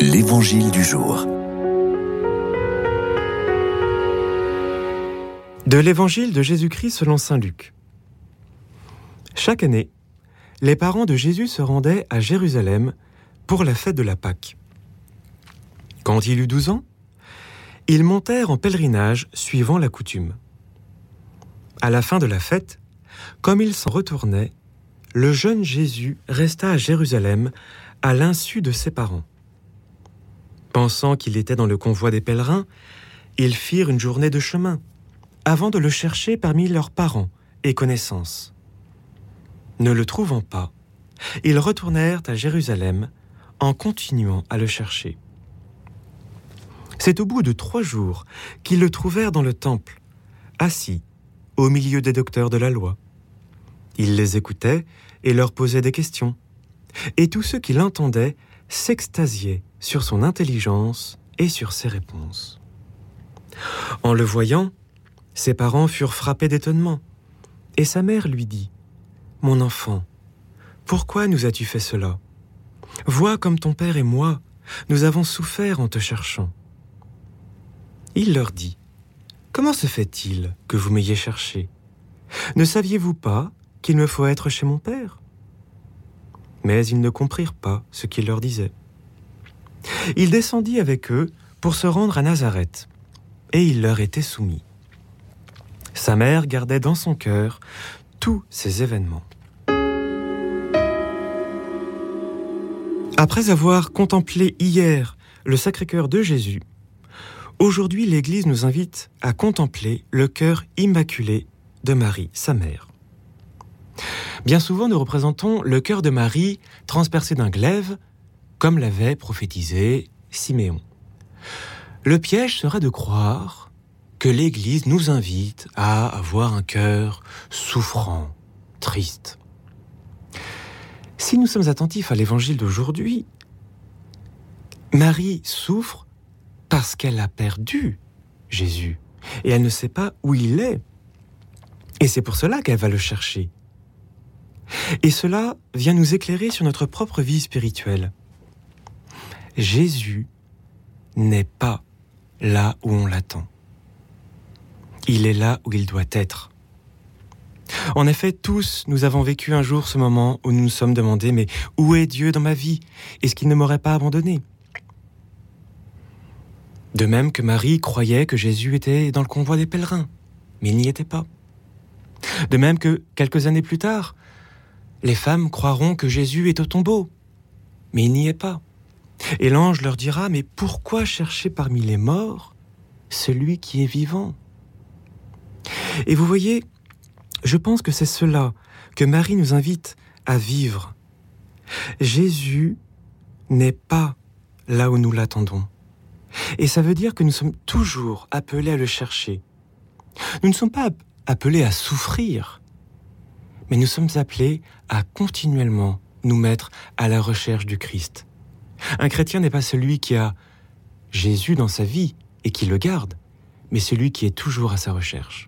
L'Évangile du jour. De l'Évangile de Jésus-Christ selon Saint Luc. Chaque année, les parents de Jésus se rendaient à Jérusalem pour la fête de la Pâque. Quand il eut douze ans, ils montèrent en pèlerinage suivant la coutume. À la fin de la fête, comme ils s'en retournaient, le jeune Jésus resta à Jérusalem à l'insu de ses parents. Pensant qu'il était dans le convoi des pèlerins, ils firent une journée de chemin, avant de le chercher parmi leurs parents et connaissances. Ne le trouvant pas, ils retournèrent à Jérusalem en continuant à le chercher. C'est au bout de trois jours qu'ils le trouvèrent dans le temple, assis au milieu des docteurs de la loi. Il les écoutait et leur posait des questions. Et tous ceux qui l'entendaient s'extasiaient sur son intelligence et sur ses réponses. En le voyant, ses parents furent frappés d'étonnement, et sa mère lui dit, Mon enfant, pourquoi nous as-tu fait cela? Vois comme ton père et moi, nous avons souffert en te cherchant. Il leur dit, Comment se fait-il que vous m'ayez cherché? Ne saviez-vous pas qu'il me faut être chez mon père? Mais ils ne comprirent pas ce qu'il leur disait. Il descendit avec eux pour se rendre à Nazareth, et il leur était soumis. Sa mère gardait dans son cœur tous ces événements. Après avoir contemplé hier le Sacré-Cœur de Jésus, aujourd'hui l'Église nous invite à contempler le cœur immaculé de Marie, sa mère. Bien souvent, nous représentons le cœur de Marie transpercé d'un glaive comme l'avait prophétisé Siméon. Le piège sera de croire que l'Église nous invite à avoir un cœur souffrant, triste. Si nous sommes attentifs à l'évangile d'aujourd'hui, Marie souffre parce qu'elle a perdu Jésus et elle ne sait pas où il est. Et c'est pour cela qu'elle va le chercher. Et cela vient nous éclairer sur notre propre vie spirituelle. Jésus n'est pas là où on l'attend. Il est là où il doit être. En effet, tous, nous avons vécu un jour ce moment où nous nous sommes demandé, mais où est Dieu dans ma vie? Est-ce qu'il ne m'aurait pas abandonné? De même que Marie croyait que Jésus était dans le convoi des pèlerins, mais il n'y était pas. De même que, quelques années plus tard, les femmes croiront que Jésus est au tombeau, mais il n'y est pas. Et l'ange leur dira, mais pourquoi chercher parmi les morts celui qui est vivant? Et vous voyez, je pense que c'est cela que Marie nous invite à vivre. Jésus n'est pas là où nous l'attendons. Et ça veut dire que nous sommes toujours appelés à le chercher. Nous ne sommes pas appelés à souffrir, mais nous sommes appelés à continuellement nous mettre à la recherche du Christ. Un chrétien n'est pas celui qui a Jésus dans sa vie et qui le garde, mais celui qui est toujours à sa recherche.